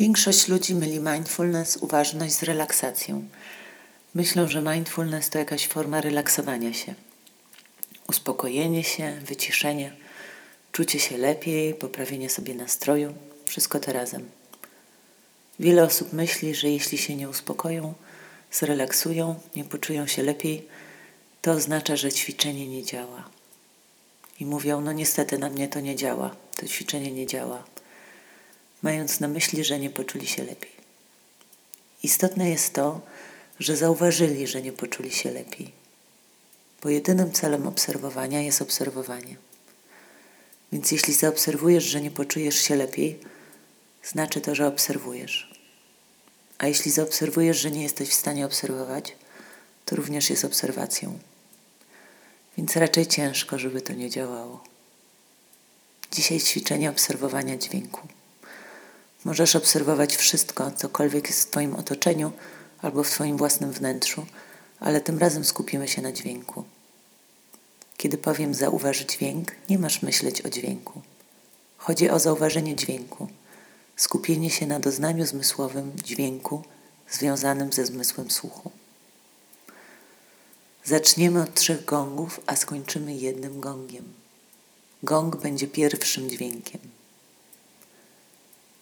Większość ludzi myli mindfulness, uważność z relaksacją. Myślą, że mindfulness to jakaś forma relaksowania się. Uspokojenie się, wyciszenie, czucie się lepiej, poprawienie sobie nastroju wszystko to razem. Wiele osób myśli, że jeśli się nie uspokoją, zrelaksują, nie poczują się lepiej, to oznacza, że ćwiczenie nie działa. I mówią: No, niestety na mnie to nie działa, to ćwiczenie nie działa mając na myśli, że nie poczuli się lepiej. Istotne jest to, że zauważyli, że nie poczuli się lepiej, bo jedynym celem obserwowania jest obserwowanie. Więc jeśli zaobserwujesz, że nie poczujesz się lepiej, znaczy to, że obserwujesz. A jeśli zaobserwujesz, że nie jesteś w stanie obserwować, to również jest obserwacją. Więc raczej ciężko, żeby to nie działało. Dzisiaj ćwiczenie obserwowania dźwięku. Możesz obserwować wszystko, cokolwiek jest w Twoim otoczeniu albo w Twoim własnym wnętrzu, ale tym razem skupimy się na dźwięku. Kiedy powiem zauważ dźwięk, nie masz myśleć o dźwięku. Chodzi o zauważenie dźwięku, skupienie się na doznaniu zmysłowym dźwięku związanym ze zmysłem słuchu. Zaczniemy od trzech gongów, a skończymy jednym gongiem. Gong będzie pierwszym dźwiękiem.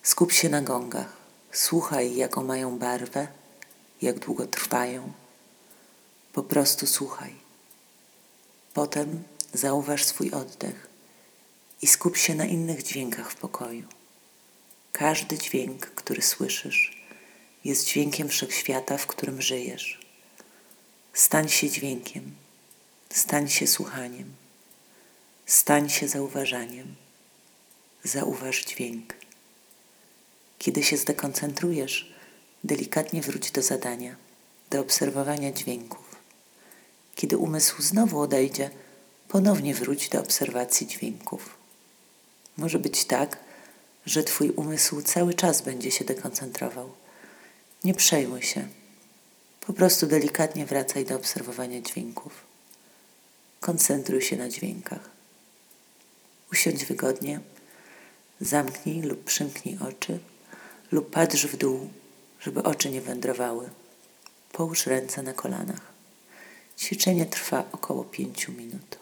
Skup się na gongach. Słuchaj, jaką mają barwę, jak długo trwają. Po prostu słuchaj. Potem zauważ swój oddech i skup się na innych dźwiękach w pokoju. Każdy dźwięk, który słyszysz, jest dźwiękiem wszechświata, w którym żyjesz. Stań się dźwiękiem, stań się słuchaniem, stań się zauważaniem. Zauważ dźwięk. Kiedy się zdekoncentrujesz, delikatnie wróć do zadania, do obserwowania dźwięków. Kiedy umysł znowu odejdzie, ponownie wróć do obserwacji dźwięków. Może być tak, że Twój umysł cały czas będzie się dekoncentrował. Nie przejmuj się. Po prostu delikatnie wracaj do obserwowania dźwięków. Koncentruj się na dźwiękach. Usiądź wygodnie, zamknij lub przymknij oczy lub patrz w dół, żeby oczy nie wędrowały. Połóż ręce na kolanach. Ćwiczenie trwa około pięciu minut.